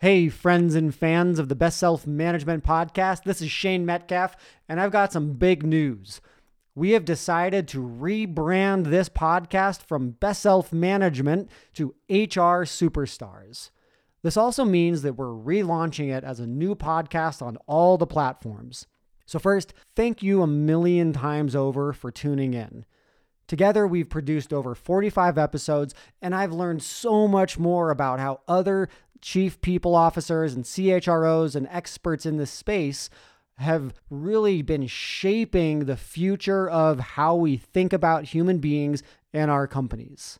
Hey, friends and fans of the Best Self Management Podcast, this is Shane Metcalf, and I've got some big news. We have decided to rebrand this podcast from Best Self Management to HR Superstars. This also means that we're relaunching it as a new podcast on all the platforms. So, first, thank you a million times over for tuning in. Together, we've produced over 45 episodes, and I've learned so much more about how other chief people officers and CHROs and experts in this space have really been shaping the future of how we think about human beings and our companies.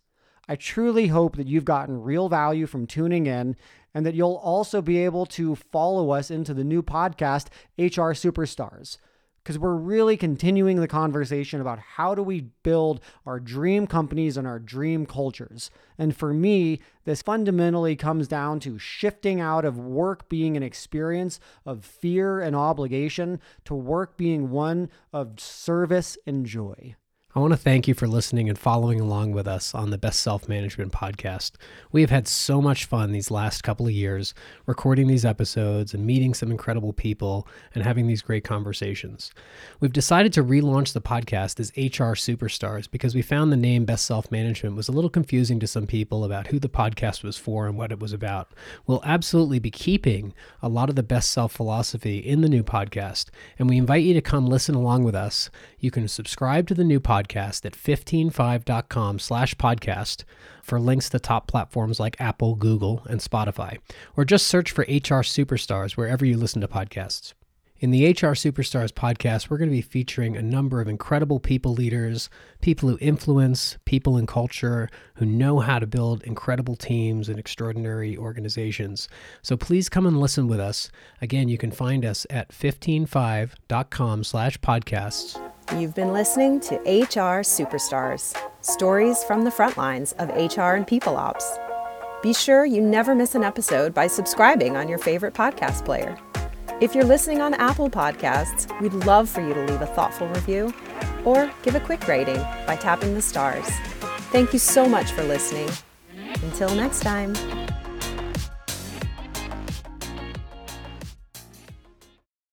I truly hope that you've gotten real value from tuning in and that you'll also be able to follow us into the new podcast, HR Superstars because we're really continuing the conversation about how do we build our dream companies and our dream cultures. And for me, this fundamentally comes down to shifting out of work being an experience of fear and obligation to work being one of service and joy. I want to thank you for listening and following along with us on the Best Self Management Podcast. We have had so much fun these last couple of years recording these episodes and meeting some incredible people and having these great conversations. We've decided to relaunch the podcast as HR Superstars because we found the name Best Self Management was a little confusing to some people about who the podcast was for and what it was about. We'll absolutely be keeping a lot of the best self philosophy in the new podcast, and we invite you to come listen along with us. You can subscribe to the new podcast podcast at 15five.com slash podcast for links to top platforms like Apple, Google, and Spotify, or just search for HR Superstars wherever you listen to podcasts. In the HR Superstars podcast, we're going to be featuring a number of incredible people leaders, people who influence people and culture, who know how to build incredible teams and extraordinary organizations. So please come and listen with us. Again, you can find us at 15five.com slash podcasts You've been listening to HR Superstars stories from the front lines of HR and people ops. Be sure you never miss an episode by subscribing on your favorite podcast player. If you're listening on Apple Podcasts, we'd love for you to leave a thoughtful review or give a quick rating by tapping the stars. Thank you so much for listening. Until next time.